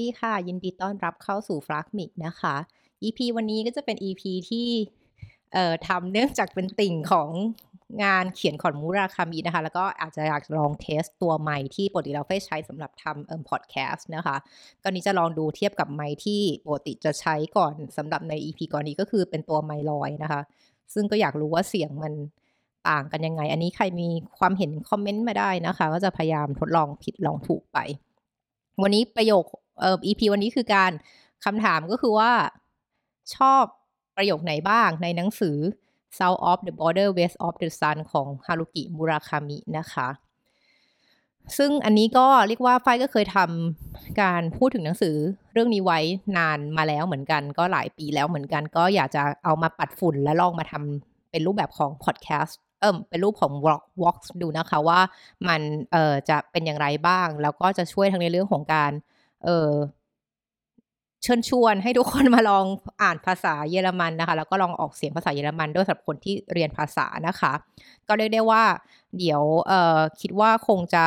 ดีค่ะ ยินดีต้อนรับเข้าสู่ f l a g m i c นะคะ EP วันนี้ก็จะเป็น EP ที่เอ่อทำเนื่องจากเป็นติ่งของงานเขียนของมูราคามินะคะ แล้วก็อาจจะอยากลองเทสตัวไมค์ที่ปกติเราใช้สำหรับทำเอ่อพอดแคสต์นะคะก็นี้จะลองดูเทียบกับไมค์ที่ปกติจะใช้ก่อนสำหรับใน EP ก่อนนี้ก็คือเป็นตัวไมค์ลอยนะคะ ซึ่งก็อยากรู้ว่าเสียงมันต่างกันยังไง อันนี้ใครมีความเห็นคอมเมนต์มาได้นะคะ ก็จะพยายามทดลองผิดลองถูกไป วันนี้ประโยค เอ่อ EP วันนี้คือการคำถามก็คือว่าชอบประโยคไหนบ้างในหนังสือ South of the Border West of the Sun ของฮารุกิมุราคามินะคะ ซึ่งอันนี้ก็เรียกว่าไฟก็เคยทำการพูดถึงหนังสือเรื่องนี้ไว้นานมาแล้วเหมือนกัน ก็หลายปีแล้วเหมือนกัน ก็อยากจะเอามาปัดฝุ่นและลองมาทำเป็นรูปแบบของพอดแคสต์เอิมเป็นรูปของ walk walk ดูนะคะว่ามันเอ่อจะเป็นอย่างไรบ้าง แล้วก็จะช่วยทั้งในเรื่องของการ เออเชิญชวนให้ทุกคนมาลองอ่านภาษาเยอรมันนะคะ แล้วก็ลองออกเสียงภาษาเยอรมันด้วยสำหรับคนที่เรียนภาษานะคะ ก็เรียกได้ว่า เดี๋ยวเอ่อคิดว่าคงจะ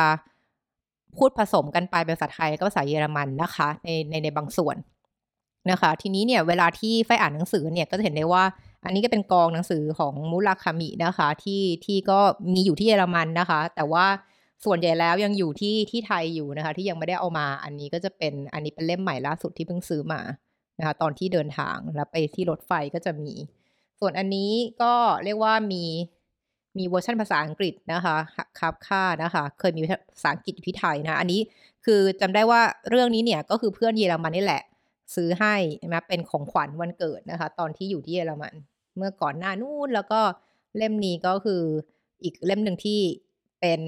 พูดผสมกันไปเป็นภาษาไทยแล้วก็ภาษาเยอรมันนะคะ ในในในบางส่วนนะคะ ทีนี้เนี่ยเวลาที่ไฟอ่านหนังสือเนี่ยก็จะเห็นได้ว่า อันนี้ก็เป็นกองหนังสือของมุราคามินะคะ ที่ที่ก็มีอยู่ที่เยอรมันนะคะ แต่ว่า ส่วนใหญ่แล้วยังอยู่ที่ที่ไทยอยู่นะคะ ที่ยังไม่ได้เอามา อันนี้ก็จะเป็นอันนี้เป็นเล่มใหม่ล่าสุดที่เพิ่งซื้อมานะคะ ตอนที่เดินทางแล้วไปที่รถไฟก็จะมี ส่วนอันนี้ก็เรียกว่ามีมีเวอร์ชันภาษาอังกฤษนะคะครับค่านะคะ เคยมีภาษาอังกฤษอยู่ที่ไทยนะ อันนี้คือจำได้ว่าเรื่องนี้เนี่ยก็คือเพื่อนเยอรมันนี่แหละ ซื้อให้นะเป็นของขวัญวันเกิดนะคะ ตอนที่อยู่ที่เยอรมัน เมื่อก่อนหน้านู้นแล้วก็เล่มนี้ก็คืออีกเล่มหนึ่งที่เป็น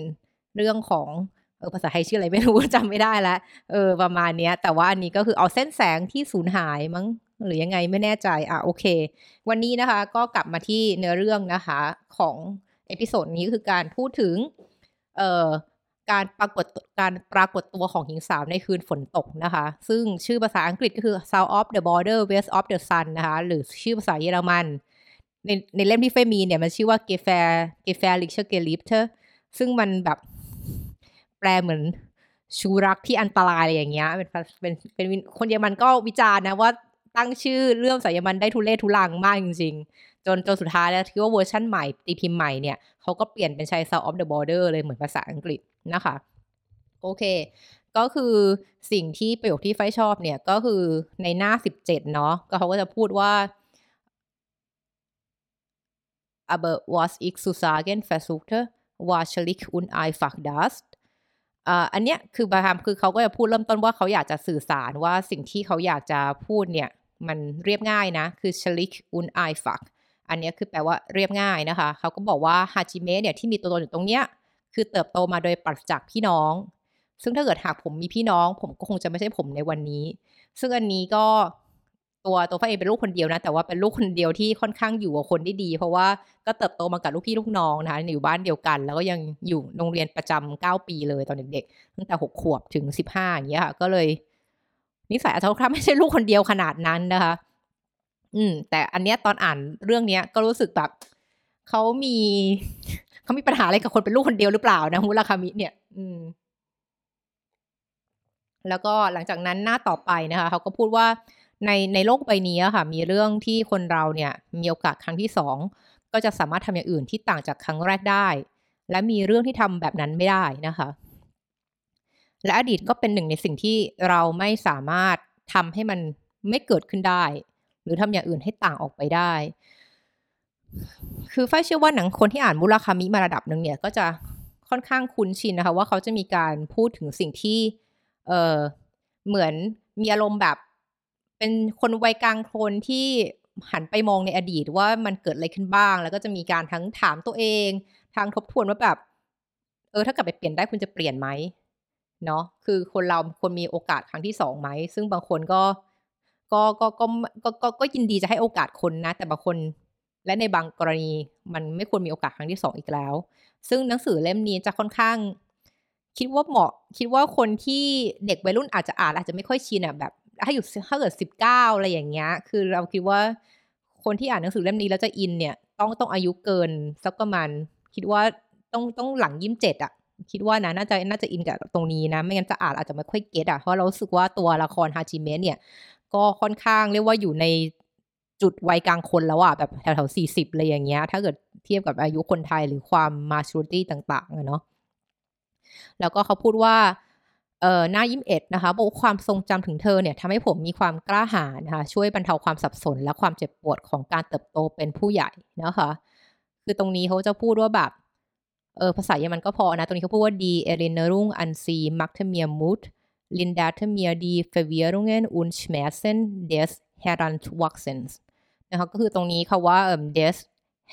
เรื่องของเออภาษาไทยชื่ออะไรไม่รู้จำไม่ได้ล้วเออประมาณเนี้ย แต่ว่าอันนี้ก็คือเอาเส้นแสงที่สูญหายมั้งหรือยังไงไม่แน่ใจอะโอเค วันนี้นะคะก็กลับมาที่เนื้อเรื่องนะคะของ episode นี้คือการพูดถึงเอ่อการปรากฏการปรากฏตัวของหญิงสาวในคืนฝนตกนะคะ ซึ่งชื่อภาษาอังกฤษก็คือ South of the Border West of the Sun นะคะหรือชื่อภาษาเยอรมัน ในในเล่มที่เฟมีเนี่ยมันชื่อว่า g e f a r g e f a r l i c h e r Geliebte ซึ่งมันแบบ ลเหมือนชู้รักที่อันตรายอะไรอย่างเงี้ยเป็นเป็นเป็นคนเยอรมันก็วิจารณ์นะว่าตั้งชื่อเรื่องสายมันได้ทุเรศทุลังมากจริง ๆ จนจนสุดท้ายแล้วที่ว่าเวอร์ชั่นใหม่ตีพิมพ์ใหม่เนี่ยเขาก็เปลี่ยนเป็นใช้ South of the Border เลยเหมือนภาษาอังกฤษนะคะ โอเค ก็คือสิ่งที่ประโยคที่ไฟชอบเนี่ยก็คือในหน้าสิบเจ็ดเนาะก็เขาก็จะพูดว่า aber was ich zu sagen versuchte war schlicht und einfach das อันเนี้ยคือบาฮามคือเขาก็จะพูดเริ่มต้นว่าเขาอยากจะสื่อสารว่าสิ่งที่เขาอยากจะพูดเนี่ยมันเรียบง่ายนะ คือ schlicht und einfach อันนี้คือแปลว่าเรียบง่ายนะคะ เขาก็บอกว่าฮาจิเมะเนี่ยที่มีตัวตนอยู่ตรงเนี้ยคือเติบโตมาโดยปราศจากพี่น้อง ซึ่งถ้าเกิดหากผมมีพี่น้อง ผมก็คงจะไม่ใช่ผมในวันนี้ ซึ่งอันนี้ก็ ตัวตัวฟ้าเองเป็นลูกคนเดียวนะ แต่ว่าเป็นลูกคนเดียวที่ค่อนข้างอยู่กับคนได้ดี เพราะว่าก็เติบโตมากับลูกพี่ลูกน้องนะคะอยู่บ้านเดียวกัน แล้วก็ยังอยู่โรงเรียนประจำเก้าปีเลยตอนเด็กๆตั้งแต่หกขวบถึงสิบห้าอย่างเงี้ยค่ะ ก็เลย นิสัยอาจจะไม่ใช่ลูกคนเดียวขนาดนั้นนะคะ อืม แต่อันเนี้ยตอนอ่านเรื่องเนี้ยก็รู้สึกแบบเขามีเขามีปัญหาอะไรกับคนเป็นลูกคนเดียวหรือเปล่านะมุราคามิเนี่ย อืม แล้วก็หลังจากนั้นหน้าต่อไปนะคะเขาก็พูดว่า ในในโลกใบนี้ค่ะ มีเรื่องที่คนเราเนี่ยมีโอกาสครั้งที่สองก็จะสามารถทำอย่างอื่นที่ต่างจากครั้งแรกได้ และมีเรื่องที่ทำแบบนั้นไม่ได้นะคะ และอดีตก็เป็นหนึ่งในสิ่งที่เราไม่สามารถทำให้มันไม่เกิดขึ้นได้ หรือทำอย่างอื่นให้ต่างออกไปได้ คือไฟเชื่อว่าหนังคนที่อ่านมุราคามิมาระดับหนึ่งเนี่ยก็จะค่อนข้างคุ้นชินนะคะ ว่าเขาจะมีการพูดถึงสิ่งที่ เออเหมือนมีอารมณ์แบบ เป็นคนวัยกลางคนที่หันไปมองในอดีตว่ามันเกิดอะไรขึ้นบ้าง แล้วก็จะมีการทั้งถามตัวเอง ทางทบทวนว่าแบบ เออถ้ากลับไปเปลี่ยนได้คุณจะเปลี่ยนไหมเนาะคือคนเราคนมีโอกาสครั้งที่สองไหม ซึ่งบางคนก็ก็ก็ก็ก็ก็ก็ยินดีจะให้โอกาสคนนะ แต่บางคนและในบางกรณีมันไม่ควรมีโอกาสครั้งที่สองอีกแล้ว ซึ่งหนังสือเล่มนี้จะค่อนข้าง คิดว่าเหมาะ คิดว่าคนที่เด็กวัยรุ่นอาจจะอ่านอาจจะไม่ค่อยชินอะแบบ ถ้าอยู่ถ้าเกิดสิบเก้าอะไรอย่างเงี้ย คือเราคิดว่าคนที่อ่านหนังสือเล่มนี้แล้วจะอินเนี่ย ต้องต้องอายุเกินสักประมาณคิดว่าต้องต้องหลังยี่สิบเจ็ดอะคิดว่านะน่าจะน่าจะอินกับตรงนี้นะ ไม่งั้นจะอ่านอาจจะไม่ค่อยเก็ตอะเพราะเราสึกว่าตัวละครฮาจิเมะเนี่ย ก็ค่อนข้างเรียกว่าอยู่ในจุดวัยกลางคนแล้วอะแบบแถวๆสี่สิบอะไรอย่างเงี้ย ถ้าเกิดเทียบกับอายุคนไทยหรือความมาชูริตี้ต่างๆอะเนาะแล้วก็เขาพูดว่า เอ่อหน้ายิ้มเอ็ดนะคะบอกความทรงจำถึงเธอเนี่ยทำให้ผมมีความกล้าหาญนะคะช่วยบรรเทาความสับสน และความเจ็บปวดของการเติบโตเป็นผู้ใหญ่นะคะ คือตรงนี้เขาจะพูดว่าแบบเออภาษาเยอรมันก็พอนะ ตรงนี้เขาพูดว่า die Erinnerung an sie machte mir Mut linderte mir die Verwirrungen und Schmerzen des Heranwachsens นะคะก็คือตรงนี้คาว่าเอ่อ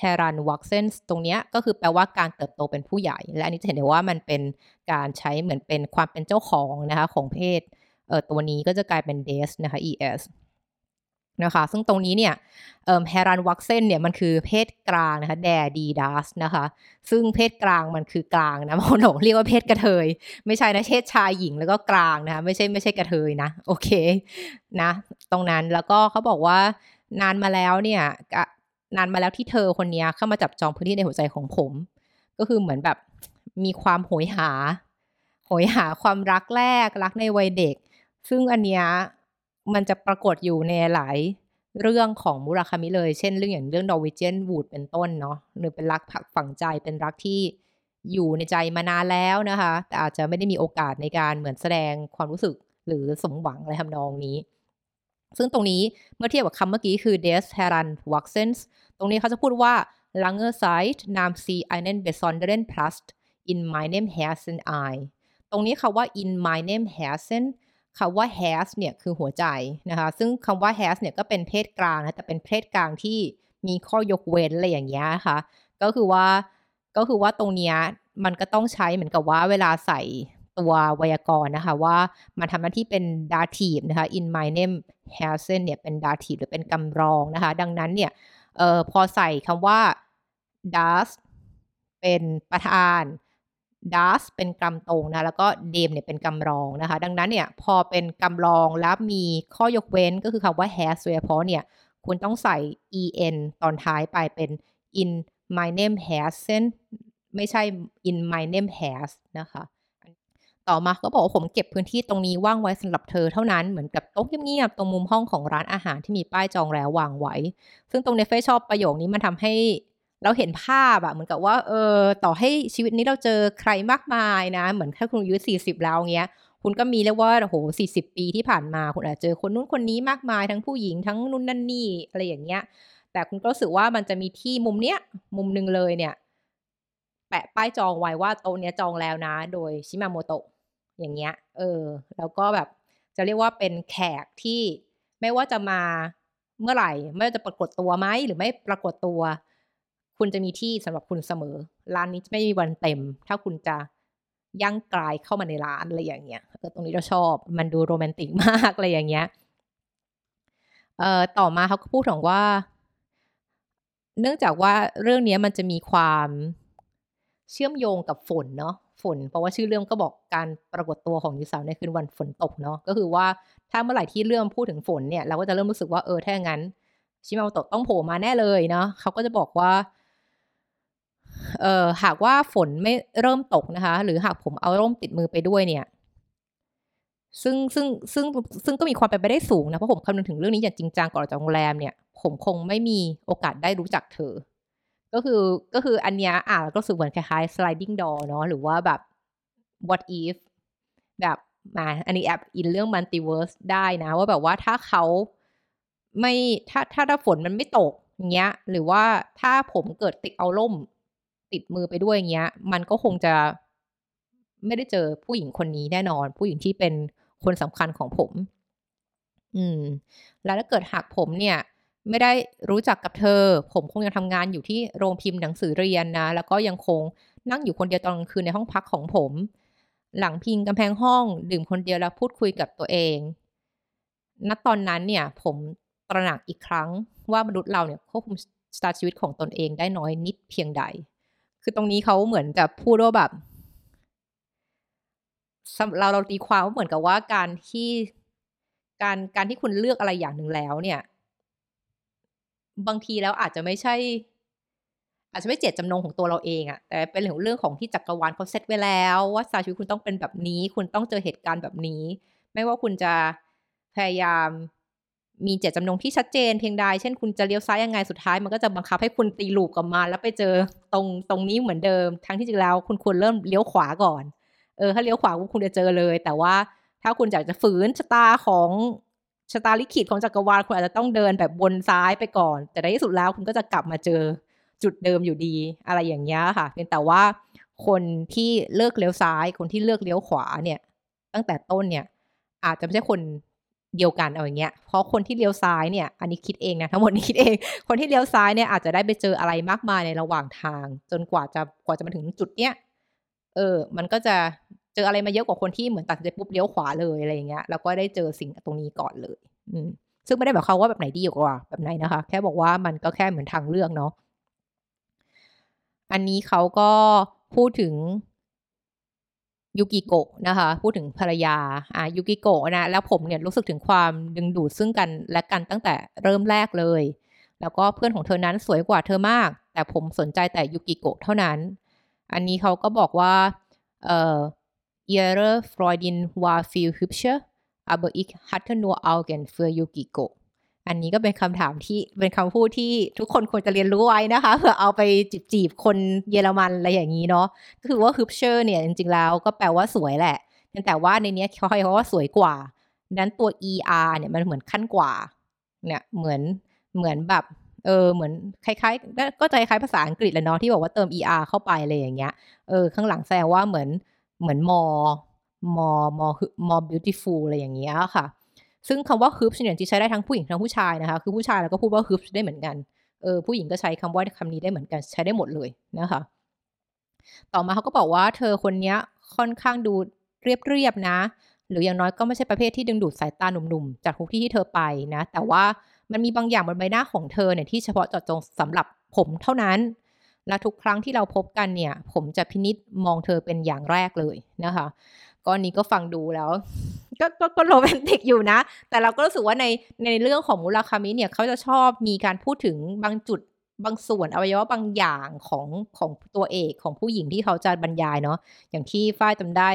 des Heranwachsens ตรงนี้ก็คือแปลว่าการเติบโตเป็นผู้ใหญ่ และอันนี้จะเห็นได้ว่ามันเป็นการใช้เหมือนเป็นความเป็นเจ้าของนะคะของเพศเอ่อตัวนี้ก็จะกลายเป็น des นะคะ es นะคะซึ่งตรงนี้เนี่ยเอ่อ h e r a n w a x e n เนี่ยมันคือเพศกลางนะคะ der die das นะคะซึ่งเพศกลางมันคือกลางนะบางคนบอกเรียกว่าเพศกระเทย ไม่ใช่นะเพศชายหญิงแล้วก็กลางนะคะไม่ใช่ไม่ใช่กระเทยนะโอเคนะตรงนั้นแล้วก็เขาบอกว่านานมาแล้วเนี่ย นานมาแล้วที่เธอคนนี้เข้ามาจับจองพื้นที่ในหัวใจของผม ก็คือเหมือนแบบมีความโหยหา โหยหาความรักแรกรักในวัยเด็ก ซึ่งอันเนี้ยมันจะปรากฏอยู่ในหลายเรื่องของมุราคามิเลย เช่นเรื่องอย่างเรื่อง Norwegian Wood เป็นต้นเนาะหรือเป็นรักผักฝังใจเป็นรักที่อยู่ในใจมานานแล้วนะคะ แต่อาจจะไม่ได้มีโอกาสในการเหมือนแสดงความรู้สึกหรือสมหวังอะไรทำนองนี้ ซึ่งตรงนี้เมื่อเทียบกับคำเมื่อกี้คือ des heran wachsens ตรงนี้เขาจะพูดว่า langer Zeit nam sie einen besonderen Platz in meinem Herzen ein ตรงนี้คาว่า in meinem Herzen คำว่า has เนี่ยคือหัวใจนะคะซึ่งคำว่า has เนี่ยก็เป็นเพศกลางนะแต่เป็นเพศกลางที่มีข้อยกเว้นอะไรอย่างเงี้ยค่ะ ก็คือว่าก็คือว่าตรงเนี้ยมันก็ต้องใช้เหมือนกับว่าเวลาใส่ ตัวไวยากรณ์นะคะว่ามันทำหน้าที่เป็น dative นะคะ in my name Hasen เนี่ยเป็น dative หรือเป็นกำรองนะคะ ดังนั้นเนี่ยออพอใส่คำว่า das เป็นประธาน das เป็นกำตรงนะแล้วก็ dem เนี่ยเป็นกำรองนะคะ ดังนั้นเนี่ยพอเป็นกำรองแล้วมีข้อยกเว้นก็คือคำว่า has โดยเฉพาะเนี่ยคุณต้องใส่ en ตอนท้ายไปเป็น in my name Hasen ไม่ใช่ in my name has นะคะ ต่อมาก็บอกว่าผมเก็บพื้นที่ตรงนี้ว่างไว้สำหรับเธอเท่านั้นเหมือนกับโต๊ะเงียบๆตรงมุมห้องของร้านอาหารที่มีป้ายจองแล้ววางไว้ ซึ่งตรงเนเฟชอบประโยคนี้มันทำให้เราเห็นภาพอะเหมือนกับว่าเออต่อให้ชีวิตนี้เราเจอใครมากมายนะ เหมือนถ้าคุณอายุสี่สิบแล้วเงี้ย คุณก็มีเรียกว่าโอ้โหสี่สิบปีที่ผ่านมาคุณอาจเจอคนนู้นคนนี้มากมายทั้งผู้หญิงทั้งนู่นนั่นนี่อะไรอย่างเงี้ย แต่คุณก็รู้สึกว่ามันจะมีที่มุมเนี้ยมุมหนึ่งเลยเนี่ย แปะป้ายจองไว้ว่าโต๊ะเนี้ยจองแล้วนะ โดยชิมาโมโตะ อย่างเงี้ย เออ แล้วก็แบบจะเรียกว่าเป็นแขกที่ไม่ว่าจะมาเมื่อไหร่ ไม่ว่าจะปรากฏตัวไหมหรือไม่ปรากฏตัว คุณจะมีที่สำหรับคุณเสมอ ร้านนี้ไม่มีวันเต็ม ถ้าคุณจะย่างกลายเข้ามาในร้านอะไรอย่างเงี้ยเออตรงนี้เราชอบ มันดูโรแมนติกมากอะไรอย่างเงี้ย เอ่อต่อมาเขาก็พูดถึงว่า เนื่องจากว่าเรื่องนี้มันจะมีความเชื่อมโยงกับฝนเนาะ ฝน เพราะว่าชื่อเรื่องก็บอกการปรากฏตัวของยูสาวในคืนวันฝนตกเนาะก็คือว่าถ้าเมื่อไหร่ที่เรื่องพูดถึงฝนเนี่ยเราก็จะเริ่มรู้สึกว่าเออถ้าอย่างนั้น ชิมาโมโตะต้องโผล่มาแน่เลยเนาะเขาก็จะบอกว่าเอ่อหากว่าฝนไม่เริ่มตกนะคะ หรือหากผมเอาร่มติดมือไปด้วยเนี่ย ซึ่งซึ่งซึ่งซึ่งก็มีความเป็นไปได้สูงนะเพราะผมคำนึงถึงเรื่องนี้อย่างจริงจังก่อนออกจากโรงแรมเนี่ย ผมคงไม่มีโอกาสได้รู้จักเธอ ก็คือก็คืออันเนี้ยอ่านแล้วก็รู้สึกเหมือนคล้ายๆ sliding door เนาะหรือว่าแบบ what if แบบมาอันนี้แอบอินเรื่อง multiverse ได้นะ ว่าแบบว่าถ้าเขาไม่ถ้าถ้าถ้าฝนมันไม่ตกอย่างเงี้ย หรือว่าถ้าผมเกิดติดเอาร่ม ติดมือไปด้วยอย่างเงี้ย มันก็คงจะไม่ได้เจอผู้หญิงคนนี้แน่นอน ผู้หญิงที่เป็นคนสำคัญของผม อืม แล้วถ้าเกิดหากผมเนี่ย ไม่ได้รู้จักกับเธอ ผมคงยังทำงานอยู่ที่โรงพิมพ์หนังสือเรียนนะ แล้วก็ยังคงนั่งอยู่คนเดียวตอนกลางคืนในห้องพักของผม หลังพิงกำแพงห้องดื่มคนเดียวแล้วพูดคุยกับตัวเอง ณ ตอนนั้นเนี่ย ผมตระหนักอีกครั้งว่ามนุษย์เราเนี่ยควบคุมชะตาชีวิตของตนเองได้น้อยนิดเพียงใด คือตรงนี้เขาเหมือนจะพูดว่าแบบเราเราตีความว่าเหมือนกับว่าการที่การการที่คุณเลือกอะไรอย่างหนึ่งแล้วเนี่ย บางทีแล้วอาจจะไม่ใช่ อาจจะไม่เจตจำนงของตัวเราเองอะแต่เป็นเรื่องเรื่องของที่จักรวาลเขาเซตไว้แล้ว ว่าสไตล์ชีวิตคุณต้องเป็นแบบนี้ คุณต้องเจอเหตุการณ์แบบนี้ ไม่ว่าคุณจะพยายามมีเจตจำนงที่ชัดเจนเพียงใด เช่นคุณจะเลี้ยวซ้ายยังไงสุดท้าย มันก็จะบังคับให้คุณตีลูกกลับมา แล้วไปเจอตรงตรงนี้เหมือนเดิม ทั้งที่จริงแล้ว คุณควรเริ่มเลี้ยวขวาก่อน เออ ถ้าเลี้ยวขวาคุณจะเจอเลย แต่ว่าถ้าคุณอยากจะฝืนชะตาของ ชะตาลิขิตของจักรวาลคุณอาจจะต้องเดินแบบวนซ้ายไปก่อน แต่ในที่สุดแล้วคุณก็จะกลับมาเจอจุดเดิมอยู่ดี อะไรอย่างเงี้ยค่ะ เพียงแต่ว่าคนที่เลือกเลี้ยวซ้าย คนที่เลือกเลี้ยวขวาเนี่ย ตั้งแต่ต้นเนี่ย อาจจะไม่ใช่คนเดียวกันเอาอย่างเงี้ย เพราะคนที่เลี้ยวซ้ายเนี่ย อันนี้คิดเองนะทั้งหมดนี้คิดเอง คนที่เลี้ยวซ้ายเนี่ยอาจจะได้ไปเจออะไรมากมายในระหว่างทาง จนกว่าจะกว่าจะมาถึงจุดเนี้ย เออ มันก็จะ เจออะไรมาเยอะกว่าคนที่เหมือนตัดใจปุ๊บเลี้ยวขวาเลยอะไรอย่างเงี้ยแล้วก็ได้เจอสิ่งตรงนี้ก่อนเลย อืมซึ่งไม่ได้แบบเขาว่าแบบไหนดีกว่าแบบไหนนะคะ แค่บอกว่ามันก็แค่เหมือนทางเลือกเนาะอันนี้เขาก็พูดถึงยูกิโกะนะคะ พูดถึงภรรยาอะยูกิโกะนะแล้วผมเนี่ยรู้สึกถึงความดึงดูดซึ่งกันและกันตั้งแต่เริ่มแรกเลย แล้วก็เพื่อนของเธอนั้นสวยกว่าเธอมาก แต่ผมสนใจแต่ยูกิโกะเท่านั้น อันนี้เขาก็บอกว่า เอ่อ ihre Freundin war viel hübscher aber ich hatte nur Augen für Yukiko อันนี้ก็เป็นคำถามที่เป็นคำพูดที่ทุกคนควรจะเรียนรู้ไว้นะคะเพื่อเอาไปจีบจีบคนเยอรมันอะไรอย่างนี้เนาะก็คือว่า hübscher เนี่ยจริงๆแล้วก็แปลว่าสวยแหละแต่ว่าในนี้เขาใช้ว่าสวยกว่า นั้นตัว er เนี่ยมันเหมือนขั้นกว่า เนี่ยเหมือนเหมือนแบบเออเหมือนคล้ายๆก็จะคล้ายภาษาอังกฤษแหละเนาะที่บอกว่าเติม er เข้าไปอะไรอย่างเงี้ยเออข้างหลังแสดงว่าเหมือน เหมือน more more more more beautiful อะไรอย่างเงี้ยค่ะ ซึ่งคำว่า hoops เนี่ยที่ใช้ได้ทั้งผู้หญิงทั้งผู้ชายนะคะ คือผู้ชายแล้วก็พูดว่า hoops ได้เหมือนกัน เออผู้หญิงก็ใช้คำว่าคำนี้ได้เหมือนกัน ใช้ได้หมดเลยนะคะ ต่อมาเขาก็บอกว่าเธอคนนี้ค่อนข้างดูเรียบๆนะ หรืออย่างน้อยก็ไม่ใช่ประเภทที่ดึงดูดสายตาหนุ่มๆ จากทุกที่ที่เธอไปนะ แต่ว่ามันมีบางอย่างบนใบหน้าของเธอเนี่ยที่เฉพาะเจาะจงสำหรับผมเท่านั้น และทุกครั้งที่เราพบกันเนี่ย ผมจะพินิษมองเธอเป็นอย่างแรกเลยนะคะก็นี้ก็ฟังดูแล้ว ก็ก็ก็โรแมนติกอยู่นะ แต่เราก็รู้สึกว่าในในเรื่องของมูราคามิเนี่ยเขาจะชอบมีการพูดถึงบางจุดบางส่วนอวัยวะบางอย่างของของตัวเอกของผู้หญิงที่เขาจะบรรยายเนาะอย่างที่ฝ้ายจาได้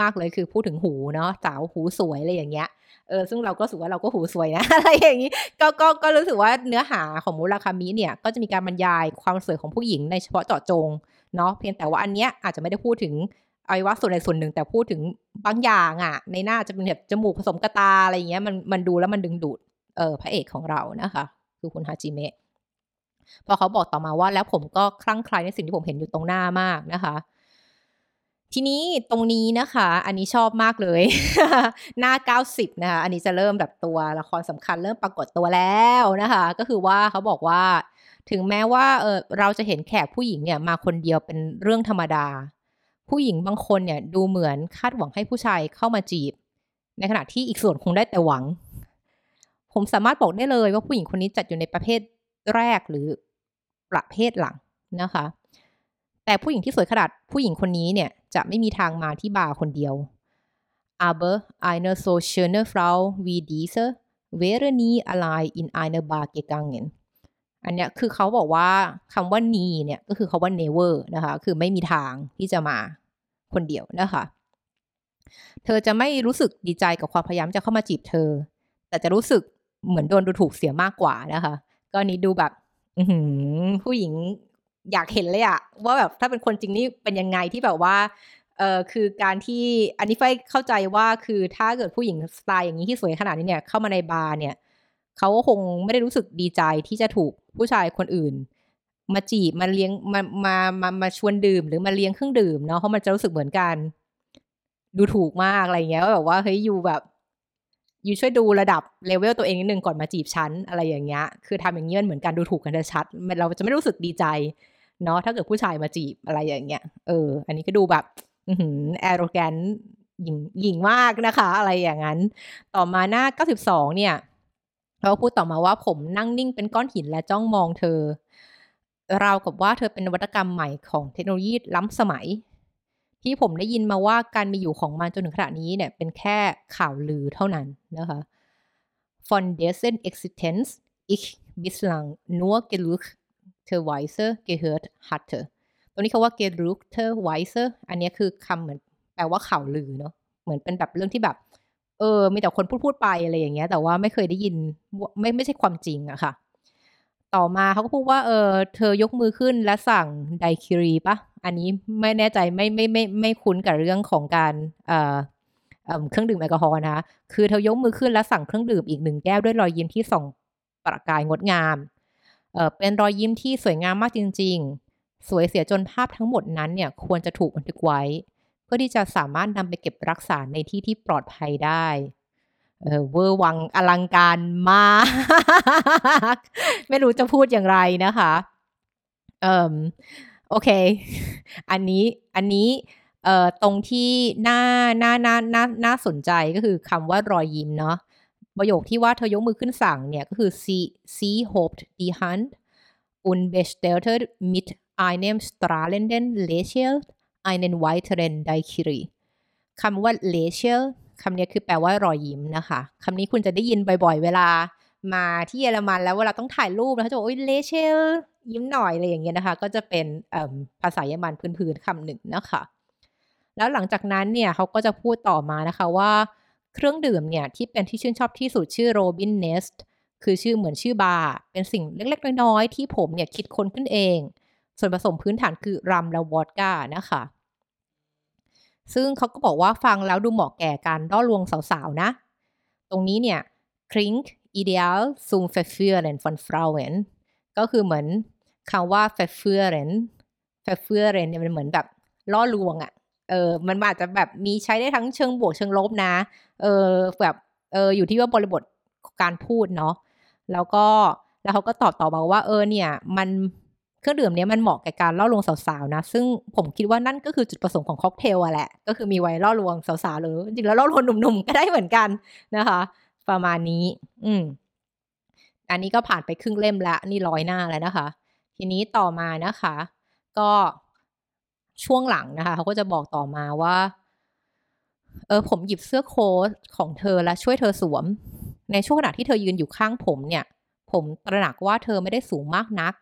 มาก ๆเลยคือพูดถึงหูเนาะสาวหูสวยอะไรอย่างเงี้ย เออซึ่งเราก็รู้สึกว่าเราก็หูสวยนะอะไรอย่างนี้ก็ก็ก็รู้สึกว่าเนื้อหาของมูราคามิเนี่ยก็จะมีการบรรยายความสวยของผู้หญิงในเฉพาะเจาะจงเนาะเพียงแต่ว่าอันเนี้ยอาจจะไม่ได้พูดถึงอวัยวะส่วนใดส่วนหนึ่งแต่พูดถึงบางอย่างอะ่ะ ในหน้าจะเป็นแบบจมูกผสมกระตาอะไรอย่างเงี้ยมันมันดูแล้วมันดึงดูดเออพระเอกของเรานะคะ คือคุณฮาจิเมะพอเขาบอกต่อมาว่าแล้วผมก็คลั่งไคล้ในสิ่งที่ผมเห็นอยู่ตรงหน้ามากนะคะ ทีนี้ตรงนี้นะคะ อันนี้ชอบมากเลย หน้า 90 นะคะ อันนี้จะเริ่มแบบตัวละครสำคัญเริ่มปรากฏตัวแล้วนะคะ ก็คือว่าเขาบอกว่า ถึงแม้ว่าเออเราจะเห็นแขกผู้หญิงเนี่ยมาคนเดียวเป็นเรื่องธรรมดา ผู้หญิงบางคนเนี่ยดูเหมือนคาดหวังให้ผู้ชายเข้ามาจีบ ในขณะที่อีกส่วนคงได้แต่หวัง ผมสามารถบอกได้เลยว่าผู้หญิงคนนี้จัดอยู่ในประเภทแรกหรือประเภทหลังนะคะ แต่ผู้หญิงที่สวยขนาดผู้หญิงคนนี้เนี่ยจะไม่มีทางมาที่บาร์คนเดียว aber eine so schöne Frau wie diese wäre nie allein in eine Bar gegangen อันเนี้ยคือเขาบอกว่าคำว่า นีเนี่ยก็คือคาว่า never นะคะ คือไม่มีทางที่จะมาคนเดียวนะคะ เธอจะไม่รู้สึกดีใจกับความพยายามจะเข้ามาจีบเธอ แต่จะรู้สึกเหมือนโดนดูถูกเสียมากกว่านะคะ ก็นี้ดูแบบผู้หญิง อยากเห็นเลยอะว่าแบบถ้าเป็นคนจริงนี่เป็นยังไงที่แบบว่าเออคือการที่อันนี้ไฟเข้าใจว่าคือถ้าเกิดผู้หญิงสไตล์อย่างนี้ที่สวยขนาดนี้เนี่ยเข้ามาในบาร์เนี่ยเขาก็คงไม่ได้รู้สึกดีใจที่จะถูกผู้ชายคนอื่น มาจีบมาเลี้ยงมามามามาชวนดื่มหรือมาเลี้ยงเครื่องดื่มเนาะเพราะมันจะรู้สึกเหมือนกัน ดูถูกมากอะไรเงี้ยแบบว่าเฮ้ยอยู่แบบอยู่ช่วยดูระดับเลเวลตัวเองนิดนึงก่อนมาจีบฉันอะไรอย่างเงี้ย คือทำอย่างเงี้ยเหมือนกันดูถูกกันชัดเราจะไม่รู้สึกดีใจ เนาะถ้าเกิดผู้ชายมาจีบอะไรอย่างเงี้ยเออ อันนี้ก็ดูแบบอืแอโรแกนหญิงหญิงมากนะคะ อะไรอย่างนั้น ต่อมาหน้า 92 เนี่ยเขาพูดต่อมาว่าผมนั่งนิ่งเป็นก้อนหินและจ้องมองเธอเรากับว่าเธอเป็นนวัตกรรมใหม่ของเทคโนโลยีล้ำสมัย ที่ผมได้ยินมาว่าการมีอยู่ของมันจนถึงขณะนี้เนี่ยเป็นแค่ข่าวลือเท่านั้นนะคะ von d e s e n Existenz ich bislang nur Geruch er weiser gehört hatte ตรงนี้คาว่า gerüchte Weise อันนี้คือคำเหมือนแปลว่าข่าวลือเนาะ เหมือนเป็นแบบเรื่องที่แบบ เออ มีแต่คนพูดพูดไปอะไรอย่างเงี้ย แต่ว่าไม่เคยได้ยิน ไม่ไม่ใช่ความจริงอะค่ะ ต่อมาเขาก็พูดว่า เออ เธอยกมือขึ้นและสั่งไดคิรีปะ อันนี้ไม่แน่ใจไม่ไม่ไม่ไม่คุ้นกับเรื่องของการเอ่อเครื่องดื่มแอลกอฮอล์นะคะ คือเธอยกมือขึ้นและสั่งเครื่องดื่มอีกหนึ่งแก้วด้วยรอยยิ้มที่ส่องประกายงดงาม เป็นรอยยิ้มที่สวยงามมากจริง ๆ สวยเสียจนภาพทั้งหมดนั้นเนี่ยควรจะถูกบันทึกไว้ เพื่อที่จะสามารถนำไปเก็บรักษาในที่ที่ปลอดภัยได้เออเวอร์วังอลังการมาก ไม่รู้จะพูดอย่างไรนะคะเออโอเค อันนี้อันนี้เอ่อตรงที่น่าน่าน่าน่าน่าสนใจก็คือคำว่ารอยยิ้มเนาะ ประโยคที่ว่าเธอยกมือขึ้นสั่งเนี่ยก็คือ sie sie hobt die Hand und bestellte mit einem strahlenden Lächeln einen weiteren Daiquiri คำว่า Lächeln คำนี้คือแปลว่ารอยยิ้มนะคะคำนี้คุณจะได้ยินบ่อยๆ เวลามาที่เยอรมันแล้วเวลาต้องถ่ายรูปแล้วเขาจะบอกโอ้ยเลเชลยิ้มหน่อยอะไรอย่างเงี้ยนะคะ ก็จะเป็นภาษาเยอรมันพื้นๆคำหนึ่งนะคะ แล้วหลังจากนั้นเนี่ยเขาก็จะพูดต่อมานะคะว่า เครื่องดื่มเนี่ยที่เป็นที่ชื่นชอบที่สุดชื่อโรบินเนสต์คือชื่อเหมือนชื่อบาร์เป็นสิ่งเล็กๆ น้อยๆ ที่ผมเนี่ยคิดค้นขึ้นเอง ส่วนผสมพื้นฐานคือรัมและวอดก้านะคะ ซึ่งเขาก็บอกว่าฟังแล้วดูเหมาะแก่การล่อลวงสาวๆ นะ ตรงนี้เนี่ย klingt ideal zum Verführen von Frauen ก็คือเหมือนคำว่า verführen verführen เนี่ยมันเหมือนแบบล่อลวงอะ่ะ เออมันอาจจะแบบมีใช้ได้ทั้งเชิงบวกเชิงลบนะ เออแบบเอออยู่ที่ว่าบริบทการพูดเนาะแล้วก็แล้วเขาก็ตอบต่อมาว่า เออเนี่ย มันเครื่องดื่มนี้มันเหมาะแกับการล่อลวงสาวๆนะ ซึ่งผมคิดว่านั่นก็คือจุดประสงค์ของค็อกเทลอะแหละ ก็คือมีไว้ล่อลวงสาวๆหรือจริงแล้วล่อลวงหนุ่มๆก็ได้เหมือนกันนะคะ ประมาณนี้ อืมอันนี้ก็ผ่านไปครึ่งเล่มแล้วนี่ร้อยหน้าแล้วนะคะ ทีนี้ต่อมานะคะ ก็ ช่วงหลังนะคะเขาก็จะบอกต่อมาว่า เออผมหยิบเสื้อโค้ทของเธอและช่วยเธอสวม ในช่วงขณะที่เธอยืนอยู่ข้างผมเนี่ย ผมตระหนักว่าเธอไม่ได้สูงมากนัก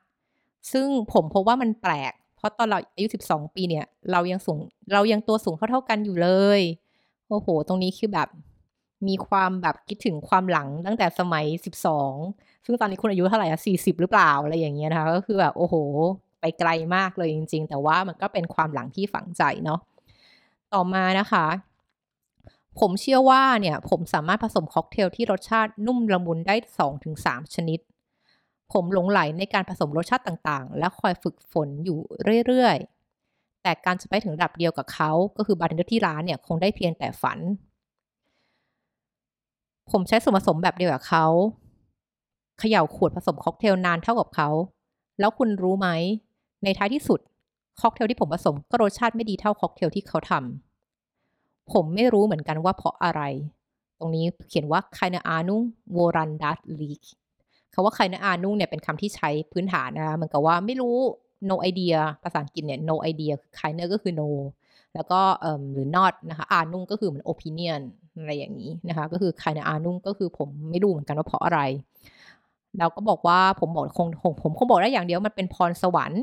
ซึ่งผมพบว่ามันแปลก เพราะตอนเราอายุ 12 ปีเนี่ย เรายังสูงเรายังตัวสูงเท่าๆกันอยู่เลย โอ้โห ตรงนี้คือแบบมีความแบบคิดถึงความหลังตั้งแต่สมัย 12 ซึ่งตอนนี้คุณอายุเท่าไหร่อะ40 หรือเปล่าอะไรอย่างเงี้ยนะคะก็คือแบบโอ้โห ไปไกลมากเลยจริง ๆ แต่ว่ามันก็เป็นความหลังที่ฝังใจเนาะต่อมานะคะ ผมเชื่อว่าเนี่ยผมสามารถผสมค็อกเทลที่รสชาตินุ่มละมุนได้ 2-3 ชนิด ผมหลงใหลในการผสมรสชาติต่างๆ และคอยฝึกฝนอยู่เรื่อยๆ แต่การจะไปถึงระดับเดียวกับเขา ก็คือบาร์เทนเดอร์ที่ร้านเนี่ยคงได้เพียงแต่ฝัน ผมใช้ส่วนผสมแบบเดียวกับเขาเขย่าขวดผสมค็อกเทลนานเท่ากับเขา แล้วคุณรู้ไหม ในท้ายที่สุด ค็อกเทลที่ผมผสมก็รสชาติไม่ดีเท่าค็อกเทลที่เขาทำผมไม่รู้เหมือนกันว่าเพราะอะไร ตรงนี้เขียนว่าไคนาอานุงโวรันดัตลีกคาว่าใคนะอานุ่งเนี่ยเป็นคำที่ใช้พื้นฐานนะคะเหมือนกับว่าไม่รู้ no idea ภาษาอังกฤษเนี่ย no idea คือใครเนอก็คือ no แล้วก็เอ่อหรือ not นะคะอานุ่งก็คือเหมือน opinion อะไรอย่างนี้นะคะ ก็คือใครนะอานุ่งก็คือผมไม่รู้เหมือนกันว่าเพราะอะไรเราก็บอกว่าผมบอกคงผมคงบอกได้อย่างเดียวมันเป็นพรสวรรค์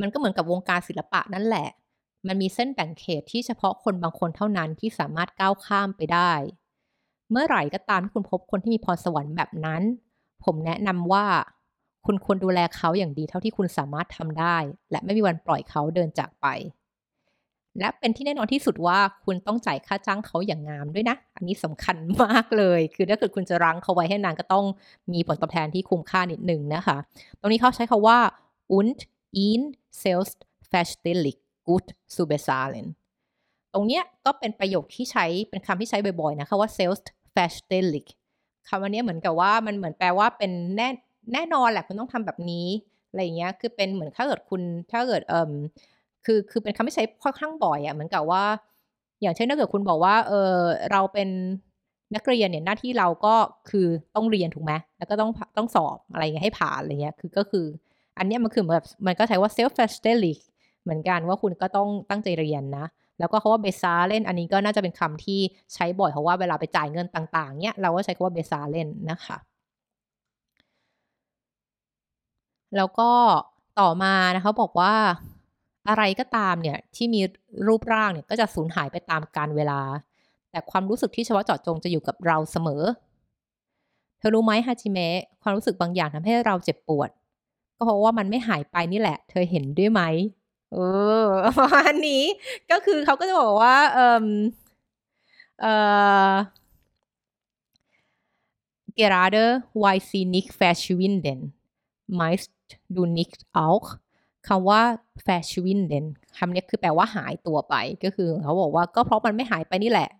มันก็เหมือนกับวงการศิลปะนั่นแหละ มันมีเส้นแบ่งเขตที่เฉพาะคนบางคนเท่านั้นที่สามารถก้าวข้ามไปได้ เมื่อไหร่ก็ตามที่คุณพบคนที่มีพรสวรรค์แบบนั้น ผมแนะนำว่า คุณควรดูแลเขาอย่างดีเท่าที่คุณสามารถทำได้ และไม่มีวันปล่อยเขาเดินจากไป และเป็นที่แน่นอนที่สุดว่าคุณต้องจ่ายค่าจ้างเขาอย่างงามด้วยนะ อันนี้สำคัญมากเลย คือถ้าเกิดคุณจะรั้งเขาไว้ให้นานก็ต้องมีผลตอบแทนที่คุ้มค่านิดหนึ่งนะคะ ตรงนี้เขาใช้คาว่า und in selbst verständlich gut zu bezahlen ตรงเนี้ยก็เป็นประโยคที่ใช้เป็นคำที่ใช้บ่อยๆ นะคะว่า sales f a s h i o n i c คำวันนี้เหมือนกับว่ามันเหมือนแปลว่าเป็นแน่แน่นอนแหละคุณต้องทำแบบนี้อะไรเงี้ยคือเป็นเหมือนถ้าเกิดคุณถ้าเกิดเอ่อคือคือเป็นคำที่ใช้ค่อนข้างบ่อยอะ่ะเหมือนกับว่า อย่างเช่นถ้าเกิดคุณบอกว่าเออเราเป็นนักเรียนเนี่ยหน้าที่เราก็คือต้องเรียนถูกไหมแล้วก็ต้องต้องสอบอะไรเงี้ยให้ผ่านอะไรเงี้ยคือก็คือ อันนี้มันคือแบบมันก็ใช้ว่า self f a s t i o n i c เหมือนกันว่าคุณก็ต้องตั้งใจเรียนนะ แล้วก็คาว่าเบซาเล่นอันนี้ก็น่าจะเป็นคำที่ใช้บ่อยเพราะว่าเวลาไปจ่ายเงินต่างๆเนี่ยเราก็ใช้คาว่าเบซาเล่นนะคะ แล้วก็ต่อมานะเขาบอกว่าอะไรก็ตามเนี่ยที่มีรูปร่างเนี่ยก็จะสูญหายไปตามกาลเวลา แต่ความรู้สึกที่เฉพาะเจาะจงจะอยู่กับเราเสมอ เธอรู้ไหมฮาจิเมะความรู้สึกบางอย่างทำให้เราเจ็บปวด ก็เพราะว่ามันไม่หายไปนี่แหละ เธอเห็นด้วยไหมเอออันนี้ก็คือเขาก็จะบอกว่า เออเออ gerade weil sie nicht verschwinden meist du nicht auch คำว่า verschwinden คำนี้คือแปลว่าหายตัวไป ก็คือเขาบอกว่าก็เพราะมันไม่หายไปนี่แหละ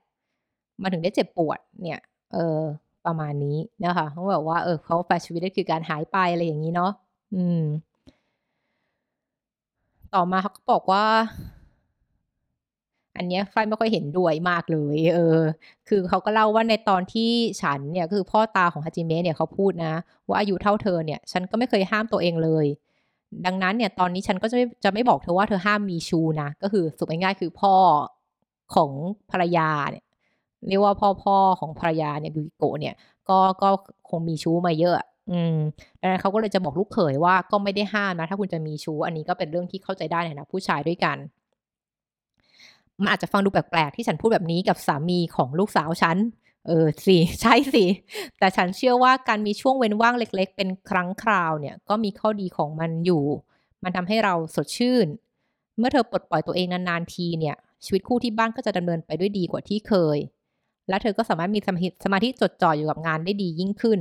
มันถึงได้เจ็บปวด เนี่ย เออ ประมาณนี้นะคะเขาบอกว่า เออเขา verschwinden คือการหายไปอะไรอย่างนี้เนาะ อืม ต่อมาเขาก็บอกว่า อันเนี้ยไฟไม่ค่อยเห็นด้วยมากเลย เออ คือเขาก็เล่าว่าในตอนที่ฉันเนี่ยคือพ่อตาของฮาจิเมะเนี่ยเขาพูดนะ ว่าอายุเท่าเธอเนี่ย ฉันก็ไม่เคยห้ามตัวเองเลย ดังนั้นเนี่ย ตอนนี้ฉันก็จะไม่จะไม่บอกเธอว่าเธอห้ามมีชูนะ ก็คือสุดง่ายๆคือพ่อของภรรยาเนี่ยเรียกว่าพ่อพ่อของภรรยาเนี่ยยูกิโกะเนี่ย ก็ก็คงมีชู้มาเยอะ อืมดังนั้นเขาก็เลยจะบอกลูกเขยว่าก็ไม่ได้ห้ามนะ ถ้าคุณจะมีชู้อันนี้ก็เป็นเรื่องที่เข้าใจได้ในฐานะผู้ชายด้วยกัน มันอาจจะฟังดูแปลกๆที่ฉันพูดแบบนี้กับสามีของลูกสาวฉัน เออสิใช่สิ แต่ฉันเชื่อว่าการมีช่วงเว้นว่างเล็ก ๆ เป็นครั้งคราวเนี่ย ก็มีข้อดีของมันอยู่ มันทำให้เราสดชื่น เมื่อเธอปลดปล่อยตัวเองนานๆทีเนี่ย ชีวิตคู่ที่บ้านก็จะดำเนินไปด้วยดีกว่าที่เคย และเธอก็สามารถมีสมาธิจดจ่ออยู่กับงานได้ดียิ่งขึ้น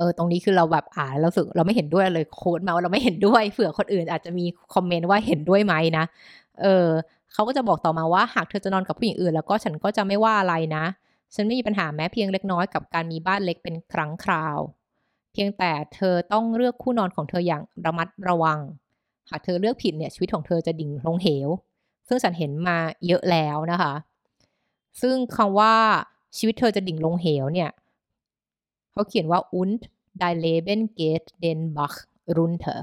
เออตรงนี้คือเราแบบอ่านแล้วรู้สึกเราไม่เห็นด้วยเลยโค้ดมาว่าเราไม่เห็นด้วยเผื่อคนอื่นอาจจะมีคอมเมนต์ว่าเห็นด้วยไหมนะ เออเขาก็จะบอกต่อมาว่าหากเธอจะนอนกับผู้หญิงอื่น แล้วก็ฉันก็จะไม่ว่าอะไรนะ ฉันไม่มีปัญหาแม้เพียงเล็กน้อยกับการมีบ้านเล็กเป็นครั้งคราว เพียงแต่เธอต้องเลือกคู่นอนของเธออย่างระมัดระวัง หากเธอเลือกผิดเนี่ยชีวิตของเธอจะดิ่งลงเหว ซึ่งฉันเห็นมาเยอะแล้วนะคะ ซึ่งคำว่าชีวิตเธอจะดิ่งลงเหวเนี่ย เขาเขียนว่า und dein Leben geht den Bach runter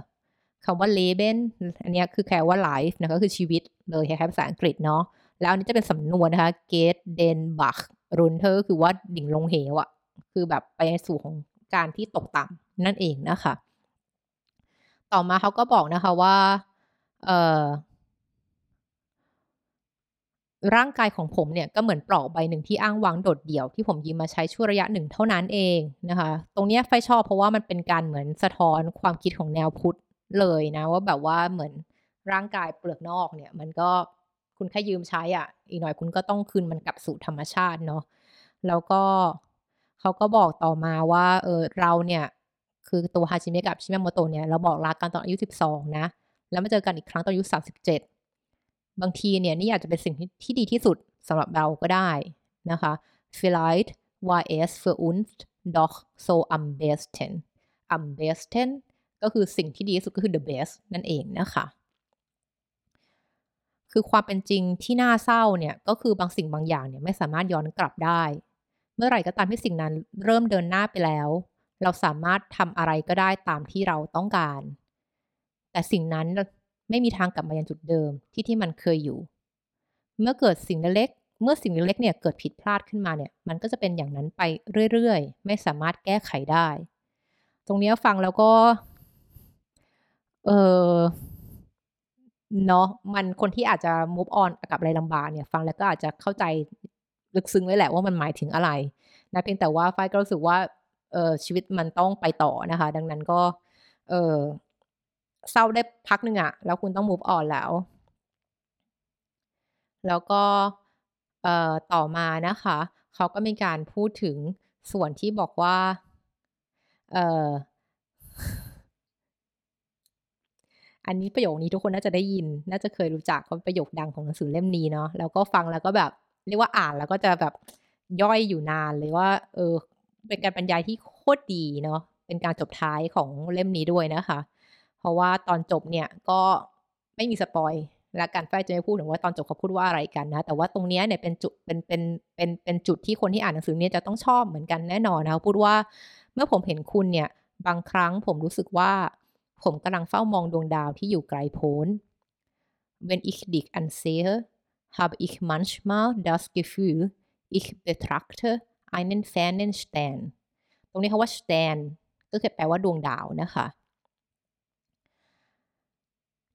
คำว่า Leben อันนี้คือแค่ว่า life นะก็คือชีวิตเลยคล้ายๆภาษาอังกฤษเนาะแล้วอันนี้จะเป็นสำนวนนะคะ get den Bach runter ก็คือว่าดิ่งลงเหวอะคือแบบไปสู่ของการที่ตกต่ำนั่นเองนะคะ ต่อมาเขาก็บอกนะคะว่า เอ่อ ร่างกายของผมเนี่ยก็เหมือนปลอกใบหนึ่งที่อ้างว้างโดดเดี่ยวที่ผมยืมมาใช้ชั่วระยะหนึ่งเท่านั้นเองนะคะ ตรงนี้ไฟชอบเพราะว่ามันเป็นการเหมือนสะท้อนความคิดของแนวพุทธเลยนะ ว่าแบบว่าเหมือนร่างกายเปลือกนอกเนี่ย มันก็คุณแค่ยืมใช้อะ อีกหน่อยคุณก็ต้องคืนมันกลับสู่ธรรมชาติเนาะแล้วก็เขาก็บอกต่อมาว่าเออเราเนี่ย คือตัวฮาจิเมะกับชิเมะโมโตะเนี่ยเราบอกลากันตอนอายุ 12 นะ แล้วมาเจอกันอีกครั้งตอนอายุ 37 บางทีเนี่ยนี่อาจจะเป็นสิ่งที่ทดีที่สุดสำหรับเราก็ได้นะคะ vielleicht war es für uns doch so am besten am besten ก็คือสิ่งที่ดีที่สุดก็คือ the best นั่นเองนะคะ คือความเป็นจริงที่น่าเศร้าเนี่ย ก็คือบางสิ่งบางอย่างเนี่ยไม่สามารถย้อนกลับได้ เมื่อไหร่ก็ตามที่สิ่งนั้นเริ่มเดินหน้าไปแล้ว เราสามารถทำอะไรก็ได้ตามที่เราต้องการ แต่สิ่งนั้น ไม่มีทางกลับมายังจุดเดิมที่ที่มันเคยอยู่ เมื่อเกิดสิ่งเล็ก เมื่อสิ่งเล็กเนี่ยเกิดผิดพลาดขึ้นมาเนี่ย มันก็จะเป็นอย่างนั้นไปเรื่อยๆ ไม่สามารถแก้ไขได้ ตรงนี้ฟังแล้วก็ เออเนาะมันคนที่อาจจะ move on กับอะไรลำบากเนี่ย ฟังแล้วก็อาจจะเข้าใจลึกซึ้งเลยแหละว่ามันหมายถึงอะไรนะเพียงแต่ว่าฝ้ายก็รู้สึกว่าเออชีวิตมันต้องไปต่อนะคะ ดังนั้นก็ เออ เศร้าได้พักหนึ่งอะแล้วคุณต้อง move on แล้ว แล้วก็เอ่อต่อมานะคะ เขาก็มีการพูดถึงส่วนที่บอกว่าเอ่ออันนี้ประโยคนี้ทุกคนน่าจะได้ยิน น่าจะเคยรู้จักเพราะประโยคดังของหนังสือเล่มนี้เนาะ แล้วก็ฟังแล้วก็แบบ เรียกว่าอ่านแล้วก็จะแบบย่อยอยู่นานเลยว่า เออ เป็นการบรรยายที่โคตรดีเนาะ เป็นการจบท้ายของเล่มนี้ด้วยนะคะเราะว่าตอนจบเนี่ยก็ไม่มีสปอยและการฝ้ายจะไม่พูดถึงว่าตอนจบเขาพูดว่าอะไรกันนะ แต่ว่าตรงนี้เนี่ยเป็นจุดเป็นเป็นเป็นเป็นจุดที่คนที่อ่านหนังสือเนี่ยจะต้องชอบเหมือนกันแน่นอนนะพูดว่าเมื่อผมเห็นคุณเนี่ยบางครั้งผมรู้สึกว่า ผมกำลังเฝ้ามองดวงดาวที่อยู่ไกลโพ้น Wenn ich dich ansehe, habe ich manchmal das Gefühl, ich betrachte einen fernen Stern ตรงนี้คาว่า Stern ก็คือแปลว่าดวงดาวนะคะ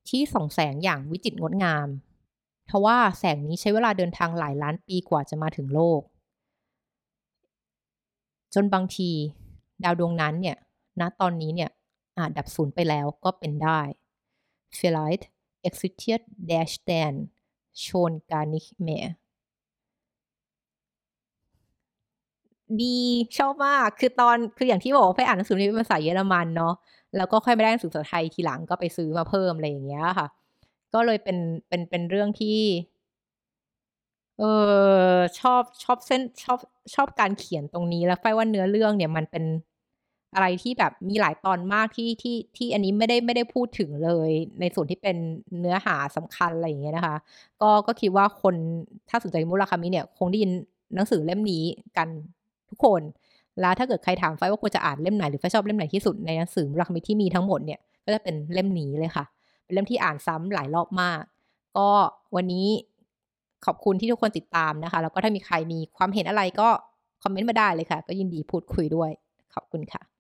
ที่ส่องแสงอย่างวิจิตรงดงาม เพราะว่าแสงนี้ใช้เวลาเดินทางหลายล้านปีกว่าจะมาถึงโลก จนบางที ดาวดวงนั้นเนี่ยณตอนนี้เนี่ยอาจดับสูญไปแล้วก็เป็นได้ Vielleicht existiert der Stern schon gar nicht mehr ดีชอบมาก คือตอนคืออย่างที่บอกไปอ่านหนังสือนี้เป็นภาษาเยอรมันเนาะ แล้วก็ค่อยมาได้หนังสือภาษาไทยทีหลังก็ไปซื้อมาเพิ่มอะไรอย่างเงี้ยค่ะ ก็เลยเป็นเป็นเป็นเรื่องที่ เออชอบชอบเส้นชอบชอบการเขียนตรงนี้แล้วฝ้ายว่าเนื้อเรื่องเนี่ยมันเป็นอะไรที่แบบมีหลายตอนมากที่ที่ที่อันนี้ไม่ได้ไม่ได้พูดถึงเลย ในส่วนที่เป็นเนื้อหาสำคัญอะไรอย่างเงี้ยนะคะ ก็ก็คิดว่าคนถ้าสนใจมุราคามิเนี่ย คงได้ยินหนังสือเล่มนี้กันทุกคน แล้วถ้าเกิดใครถามไฟว่าควรจะอ่านเล่มไหนหรือไฟชอบเล่มไหนที่สุดในหนังสือรักมิที่มีทั้งหมดเนี่ยก็จะเป็นเล่มนี้เลยค่ะ เป็นเล่มที่อ่านซ้ำหลายรอบมาก ก็วันนี้ขอบคุณที่ทุกคนติดตามนะคะ แล้วก็ถ้ามีใครมีความเห็นอะไรก็คอมเมนต์มาได้เลยค่ะ ก็ยินดีพูดคุยด้วย ขอบคุณค่ะ